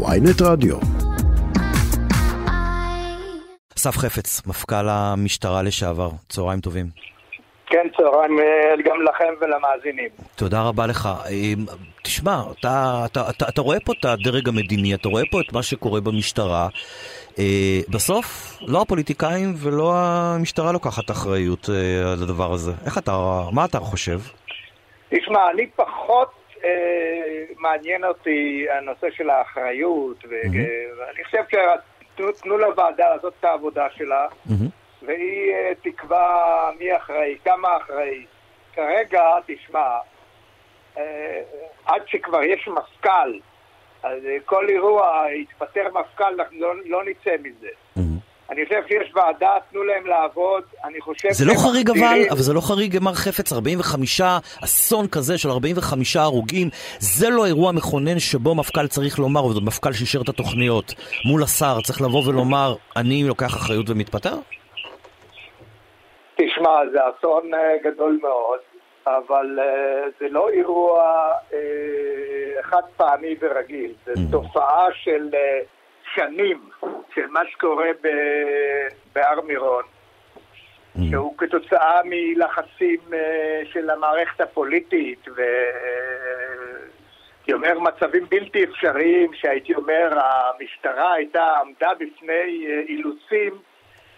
ויינט רדיו. אסף חפץ, מפכ"ל המשטרה לשעבר, צהריים טובים. כן, צהריים אה, גם לכם ולמאזינים. תודה רבה לך. אה, תשמע, אתה, אתה, אתה, אתה רואה פה את הדרג המדיני, אתה רואה פה את מה שקורה במשטרה. אה, בסוף, לא הפוליטיקאים ולא המשטרה לוקחת אחריות על הדבר הזה. איך אתה, מה אתה חושב? תשמע, אני פחות מעניין אותי הנושא של האחריות, ואני חושב שתנו לוועדה לעשות את העבודה שלה, והיא אה, תקבע מי אחראי, כמה אחראי. כרגע, תשמע, אה, עד שכבר יש מפכ"ל, אז כל אירוע, יתפטר מפכ"ל, אנחנו לא, לא נצא מזה. אני חושב שיש ועדה, תנו להם לעבוד, אני חושב... זה לא חריג אבל, אבל זה לא חריג, מר חפץ, 45, אסון כזה של 45 הרוגים, זה לא אירוע מכונן שבו מפכ"ל צריך לומר, וזה מפכ"ל שאישר את התוכניות, מול השר, צריך לבוא ולומר, אני לוקח אחריות ומתפטר? תשמע, זה אסון אה, גדול מאוד, אבל uh, זה לא אירוע uh, חד פעמי ורגיל, זה mm. תופעה של... שנים של מה שקורה בהר מירון, mm. שהוא כתוצאה מלחצים אה, של המערכת הפוליטית והייתי אה, אומר מצבים בלתי אפשריים שהייתי אומר המשטרה הייתה עמדה בפני אה, אילוצים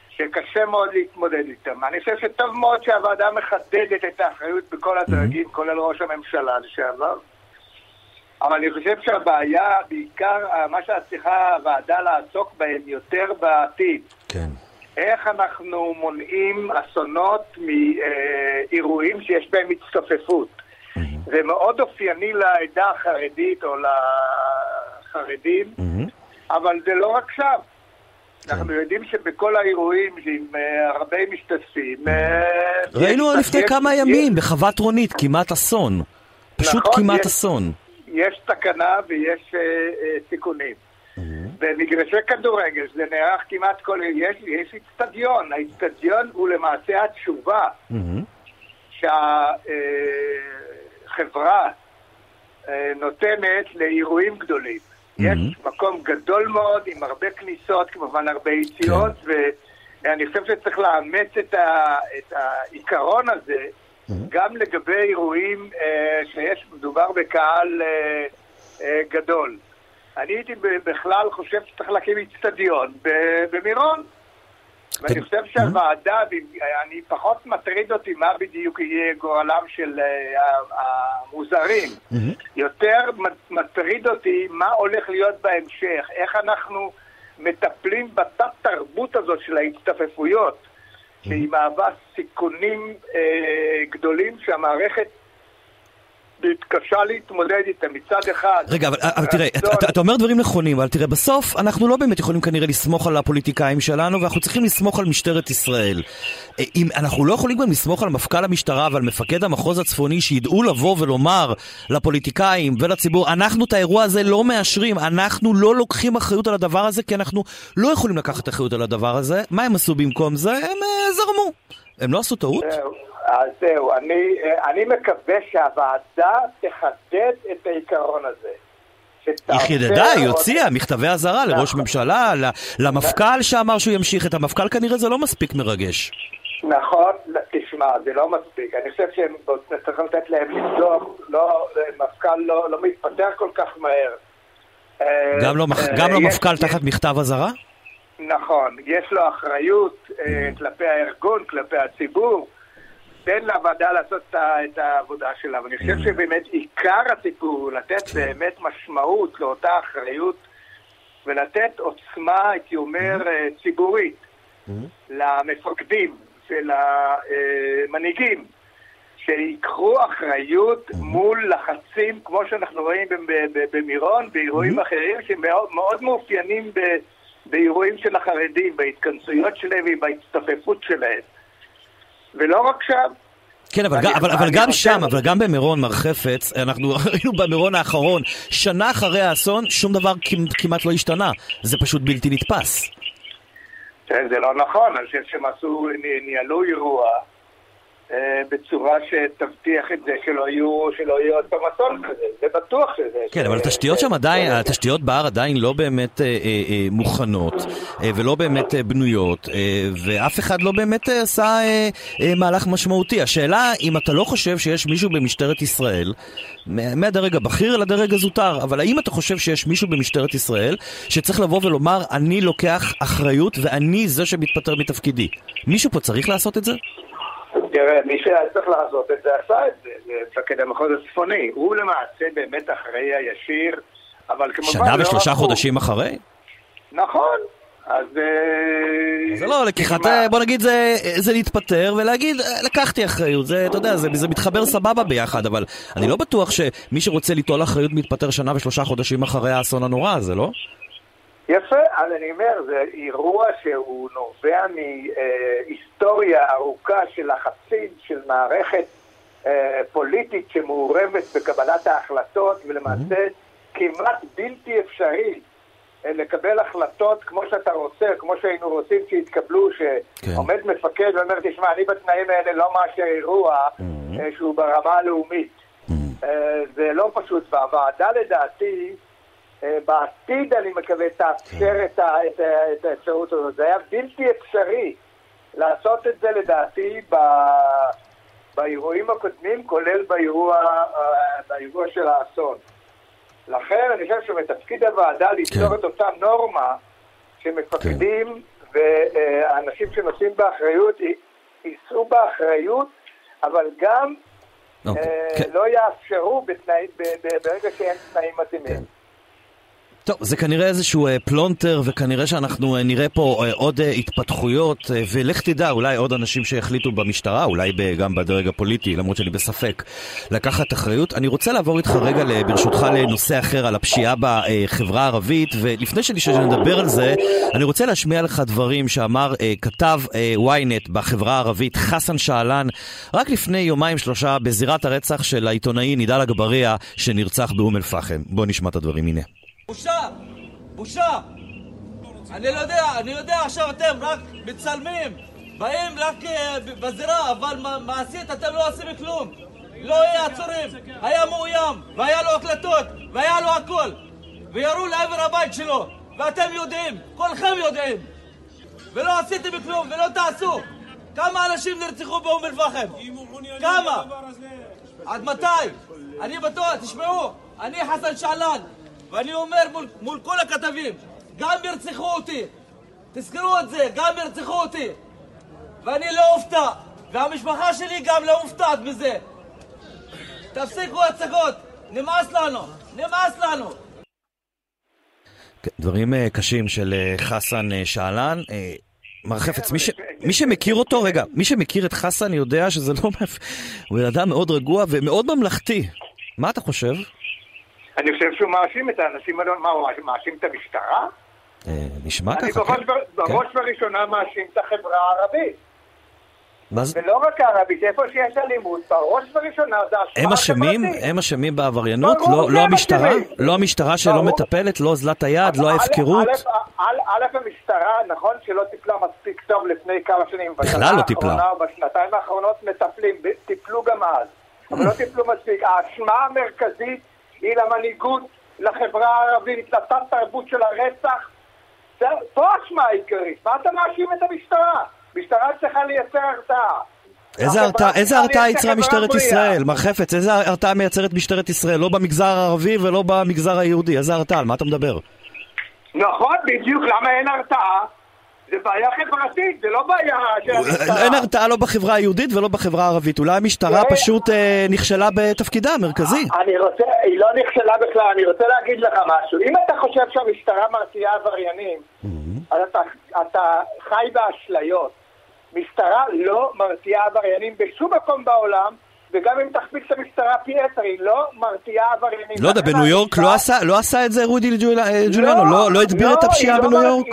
שקשה מאוד להתמודד איתם. אני חושב שטוב מאוד שהוועדה מחדדת את האחריות בכל הדרגים, mm-hmm. כולל ראש הממשלה לשעבר. אבל אני חושב שהבעיה, בעיקר מה שצריכה הוועדה לעסוק בהם יותר בעתיד. כן. איך אנחנו מונעים אסונות מאירועים שיש בהם הצטופפות. Mm-hmm. זה מאוד אופייני לעדה החרדית או לחרדים, mm-hmm. אבל זה לא רק שם. כן. אנחנו יודעים שבכל האירועים עם אה, הרבה משתתפים... אה, ראינו לפני כמה ימים בחוות רונית, כמעט אסון. פשוט נכון, כמעט. אסון. יש תקנה ויש אה, אה, סיכונים. Mm-hmm. במגרשי כדורגל, זה נערך כמעט כל... יש, יש איצטדיון, האיצטדיון הוא למעשה התשובה mm-hmm. שהחברה אה, נותנת לאירועים גדולים. Mm-hmm. יש מקום גדול מאוד עם הרבה כניסות, כמובן הרבה יציאות, כן. ואני חושב שצריך לאמץ את, ה, את העיקרון הזה. גם לגבי אירועים אה, שיש, מדובר בקהל אה, אה, גדול. אני הייתי בכלל חושב שצריך להקים איצטדיון במירון. ואני חושב שהוועדה, אני פחות מטריד אותי מה בדיוק יהיה גורלם של המוזרים. יותר מטריד אותי מה הולך להיות בהמשך, איך אנחנו מטפלים בתת-תרבות הזאת של ההצטפפויות. שהיא מהווה סיכונים אה, גדולים שהמערכת מתקשה להתמודד איתם מצד אחד. רגע, אבל, אבל תראה, אתה, אתה, אתה אומר דברים נכונים, אבל תראה, בסוף אנחנו לא באמת יכולים כנראה לסמוך על הפוליטיקאים שלנו, ואנחנו צריכים לסמוך על משטרת ישראל. אה, אם, אנחנו לא יכולים גם לסמוך על מפכ"ל המשטרה ועל מפקד המחוז הצפוני שידעו לבוא ולומר לפוליטיקאים ולציבור, אנחנו את האירוע הזה לא מאשרים, אנחנו לא לוקחים אחריות על הדבר הזה, כי אנחנו לא יכולים לקחת אחריות על הדבר הזה. מה הם עשו במקום זה? הם uh, זרמו. הם לא עשו טעות? אז זהו, אני, אני מקווה שהוועדה תחדד את העיקרון הזה. היא חידדה, היא הוציאה מכתבי אזהרה לראש נכון. ממשלה, למפכ"ל שאמר שהוא ימשיך את המפכ"ל, כנראה זה לא מספיק מרגש. נכון, תשמע, זה לא מספיק. אני חושב שהם צריכים לתת להם לבדוק, לא, מפכ"ל לא, לא מתפטר כל כך מהר. גם לא, אה, גם לא מפכ"ל תחת מכתב אזהרה? נכון, יש לו אחריות אה, כלפי הארגון, כלפי הציבור. תן לוועדה לעשות את העבודה שלה. ואני חושב mm-hmm. שבאמת עיקר הסיפור הוא לתת כן. באמת משמעות לאותה אחריות ולתת עוצמה, הייתי אומר, mm-hmm. אה, ציבורית mm-hmm. למפקדים ולמנהיגים. שיקחו אחריות מול לחצים, כמו שאנחנו רואים במירון, באירועים אחרים שמאוד מאופיינים באירועים של החרדים, בהתכנסויות שלהם ובהצטופפות שלהם. ולא רק שם. כן, אבל, אבל, אבל גם שם, אבל גם במירון, מר חפץ, אנחנו ראינו במירון האחרון, שנה אחרי האסון, שום דבר כמעט לא השתנה. זה פשוט בלתי נתפס. זה לא נכון, אני חושב שהם עשו, ניהלו אירוע בצורה שתבטיח את זה שלא יהיו, שלא יהיה עוד פעם אסון כזה, זה בטוח שזה. כן, אבל התשתיות שם עדיין, התשתיות בהר עדיין לא באמת אה, אה, אה, מוכנות, אה, ולא באמת אה, בנויות, אה, ואף אחד לא באמת אה, עשה אה, אה, מהלך משמעותי. השאלה, אם אתה לא חושב שיש מישהו במשטרת ישראל, מה- מהדרג הבכיר לדרג הזוטר, אבל האם אתה חושב שיש מישהו במשטרת ישראל שצריך לבוא ולומר, אני לוקח אחריות ואני זה שמתפטר מתפקידי? מישהו פה צריך לעשות את זה? תראה, מי שהיה צריך לעשות את זה עשה את זה, זה מפקד המחוז הצפוני. הוא למעשה באמת אחראי הישיר, אבל כמובן... שנה לא ושלושה הוא. חודשים אחרי? נכון, אז... אה, זה לא לקיחת, תשמע, בוא נגיד זה, זה להתפטר ולהגיד "אה, לקחתי אחריות, זה, אתה יודע, זה, זה מתחבר סבבה ביחד, אבל אני לא בטוח שמי שרוצה ליטול אחריות מתפטר שנה ושלושה חודשים אחרי האסון הנורא הזה, לא? יפה, אז אני אומר, זה אירוע שהוא נובע מהיסטוריה ארוכה של לחצים של מערכת אה, פוליטית שמעורבת בקבלת ההחלטות, ולמעשה כמעט בלתי אפשרי אה, לקבל החלטות כמו שאתה רוצה, כמו שהיינו רוצים שיתקבלו, שעומד מפקד ואומר, תשמע, אני בתנאים האלה לא מאשר אירוע אה, שהוא ברמה הלאומית. אה, זה לא פשוט, והוועדה לדעתי, בעתיד אני מקווה תאפשר ה, את האפשרות הזאת. זה היה בלתי אפשרי לעשות את זה לדעתי ב, באירועים הקודמים, כולל באירוע, אה, באירוע של האסון. לכן אני חושב שמתפקיד הוועדה ליצור כן. את אותה נורמה שמפקדים והאנשים שנושאים באחריות יישאו באחריות, אבל גם אוקיי, אה, כן. לא יאפשרו בתנאים, ב- ב- ברגע שאין תנאים מתאימים. כן. טוב, זה כנראה איזשהו אה, פלונטר, וכנראה שאנחנו אה, נראה פה אה, עוד התפתחויות, ולך תדע, אולי עוד אנשים שיחליטו במשטרה, אולי גם בדרג הפוליטי, למרות שאני בספק, לקחת אחריות. אני רוצה לעבור איתך רגע, ברשותך, לנושא אחר, על הפשיעה בחברה הערבית, ולפני שנדבר על זה, אני רוצה להשמיע לך דברים שאמר כתב ynet בחברה הערבית, חסן שעלן, רק לפני יומיים שלושה, בזירת הרצח של העיתונאי נידאל אגבאריה, שנרצח באום אל-פחם. בוא נשמע את הדברים, הנה. בושה! בושה! אני לא יודע, אני יודע עכשיו אתם רק מצלמים, באים רק אה, בזירה, אבל מעשית אתם לא עושים כלום. לא היה עצורים, היה מאוים, והיה לו הקלטות, והיה לו הכל. וירו לעבר הבית שלו, ואתם יודעים, כולכם יודעים. ולא עשיתם כלום, ולא תעשו. כמה אנשים נרצחו באום אל-פחם? כמה? עד מתי? אני בטוח, תשמעו, אני חסן שעלן, ואני אומר מול, מול כל הכתבים, גם ירצחו אותי, תזכרו את זה, גם ירצחו אותי, ואני לא אופתע, והמשפחה שלי גם לא מופתעת מזה. תפסיקו הצגות, נמאס לנו, נמאס לנו. כן, דברים אה, קשים של אה, חסן אה, שעלן. אה, מר חפץ, מי, ש... מי שמכיר אותו, רגע, מי שמכיר את חסן יודע שזה לא... הוא אדם מאוד רגוע ומאוד ממלכתי. מה אתה חושב? אני חושב שהוא מאשים את האנשים האלה, מה, הוא מאשים את המשטרה? אה, נשמע אני ככה, כן. בר- בראש ובראשונה מאשים את החברה הערבית. מה זה? ולא רק הערבית, איפה שיש אלימות, בראש ובראשונה זה השפעה הם אשמים? חברתית. הם אשמים בעבריינות? לא, לא המשטרה? לא המשטרה שלא. מטפלת? לא אוזלת היד? לא ההפקרות? א', המשטרה, נכון שלא טיפלה מספיק טוב לפני כמה שנים. בכלל לא טיפלה. בשנתיים האחרונות מטפלים, טיפלו גם אז. אבל לא טיפלו מספיק. האשמה המרכזית היא למנהיגות, לחברה הערבית, לתת תרבות של הרצח. זה- פה האשמה העיקרית. מה אתה מאשים את המשטרה? משטרה צריכה לייצר הרתעה. איזה הרתעה- יצרה משטרת. ישראל? מר חפץ, איזה הרתעה מייצרת משטרת ישראל? לא במגזר הערבי ולא במגזר היהודי. איזה הרתעה? על מה אתה מדבר? נכון, בדיוק, למה אין הרתעה? זה בעיה חברתית, זה לא בעיה של המשטרה. אין הרתעה לא בחברה היהודית ולא בחברה הערבית. אולי המשטרה תראה, פשוט אה, נכשלה בתפקידה המרכזי. אני רוצה, היא לא נכשלה בכלל, אני רוצה להגיד לך משהו. אם אתה חושב שהמשטרה מרתיעה עבריינים, אז אתה חי באשליות. משטרה לא מרתיעה עבריינים בשום מקום בעולם, וגם אם תכפיל את המשטרה פי עשר, היא לא מרתיעה עבריינים. לא יודע, בניו יורק לא עשה- לא עשה את זה רודי ג'ול- אה, ג'וליאנו? לא- לא הגביר את הפשיעה לא בניו יורק?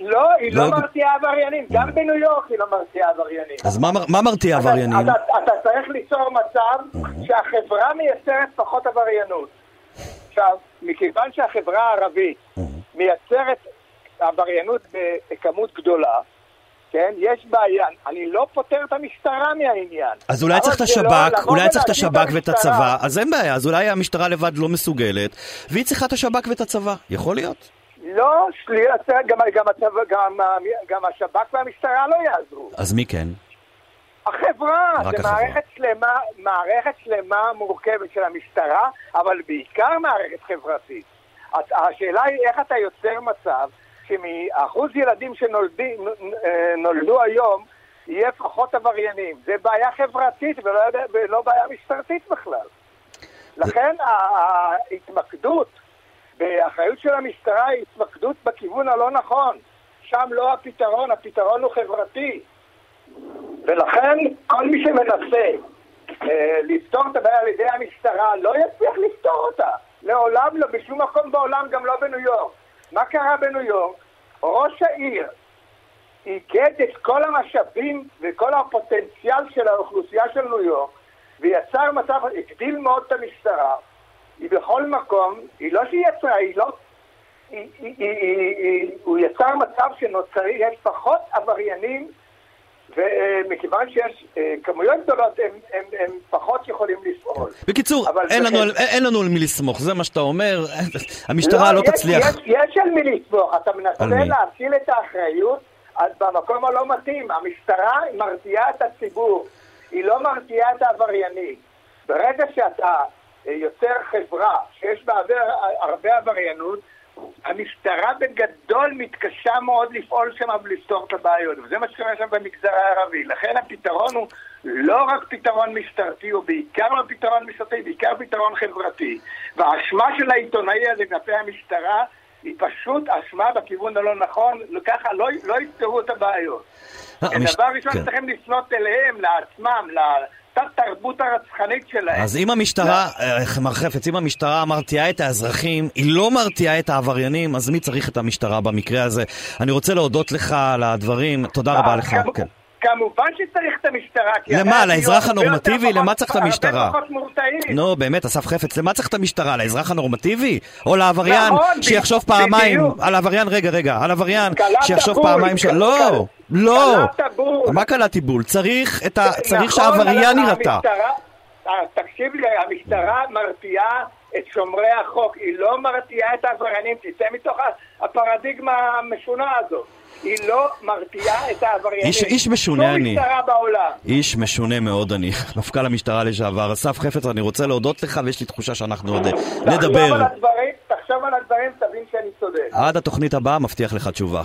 לא, היא לא לא מרתיעה עבריינים. גם בניו יורק היא לא מרתיעה עבריינים. אז מה מה מרתיע עבריינים? אתה, אתה צריך ליצור מצב שהחברה מייצרת פחות עבריינות. עכשיו, מכיוון שהחברה הערבית מייצרת עבריינות בכמות גדולה, כן, יש בעיה. אני לא פותר את המשטרה מהעניין. אז אולי צריך את לא השב"כ, לבוא אולי צריך את השב"כ ואת. הצבא, אז אין בעיה, אז אולי המשטרה לבד לא מסוגלת, והיא צריכה את השב"כ ואת הצבא, יכול להיות? לא, גם, גם, גם, גם השב"כ והמשטרה לא יעזרו. אז מי כן? החברה, רק זה החברה. מערכת שלמה, מערכת שלמה מורכבת של המשטרה, אבל בעיקר מערכת חברתית. הש- השאלה היא איך אתה יוצר מצב שמאחוז ילדים שנולדים- אה, היום, יהיה פחות עבריינים. זה בעיה חברתית ולא, ולא בעיה משטרתית בכלל. לכן ההתמקדות באחריות של המשטרה היא התמקדות בכיוון הלא נכון. שם לא הפתרון, הפתרון הוא חברתי. ולכן כל מי שמנסה אה, לפתור את הבעיה על ידי המשטרה לא יצליח לפתור אותה. לעולם לא, בשום מקום בעולם, גם לא בניו יורק. מה קרה בניו יורק? ראש העיר איגד את כל המשאבים וכל הפוטנציאל של האוכלוסייה של ניו יורק ויצר מצב, הגדיל מאוד את המשטרה. היא בכל מקום, היא לא שהיא יצרה, היא לא... היא, היא, היא, היא, היא, הוא יצר מצב שנוצרי, יש פחות עבריינים ומכיוון שיש אה, כמויות גדולות, הם, הם, הם פחות יכולים לפעול. בקיצור, אין זה לנו, כן. אין לנו על מי לסמוך, זה מה שאתה אומר, המשטרה לא, יש, תצליח. יש, יש על מי לסמוך, אתה מנסה? להטיל את האחריות אז במקום הלא מתאים. המשטרה מרתיעה את הציבור, היא לא מרתיעה את העבריינים. ברגע שאתה אה, יוצר חברה שיש בה הרבה עבריינות, המשטרה בגדול מתקשה מאוד לפעול שם ולפתור את הבעיות, וזה מה שקורה שם במגזר הערבי. לכן הפתרון הוא לא רק פתרון משטרתי, הוא בעיקר לא פתרון משטרתי, בעיקר פתרון חברתי. והאשמה של העיתונאי הזה כלפי המשטרה היא פשוט אשמה בכיוון הלא נכון, ככה לא, לא יפתרו את הבעיות. אה, דבר ראשון כן. צריכים לפנות אליהם, לעצמם, לתת-תרבות הרצחנית שלהם. אז אם המשטרה, אה, מר חפץ, אם המשטרה מרתיעה את האזרחים, היא לא מרתיעה את העבריינים, אז מי צריך את המשטרה במקרה הזה? אני רוצה להודות לך על הדברים, תודה רבה לך. כמו- כן. כמובן שצריך את המשטרה. למה, לאזרח הנורמטיבי? למה צריך את המשטרה? נו, באמת, אסף חפץ, למה צריך את המשטרה? לאזרח הנורמטיבי? או לעבריין נכון, שיחשוב. פעמיים, על עבריין, רגע, רגע, על עבריין שיחשוב פעמיים ש... לא, לא. מה קלעתי בול? צריך את ה... צריך נכון, שהעבריין אבל יירתע. אה, תקשיב לי, המשטרה מרתיעה את שומרי החוק, היא לא מרתיעה את העבריינים, תצא מתוך הפרדיגמה המשונה הזאת. היא לא מרתיעה את העבריינים. איש- איש משונה שום אני. משטרה בעולם. איש משונה מאוד אני, מפכ"ל המשטרה לשעבר. אסף חפץ, אני רוצה להודות לך, ויש לי תחושה שאנחנו עוד נדבר. תחשוב על הדברים, תבין שאני צודק. עד התוכנית הבאה, מבטיח לך תשובה.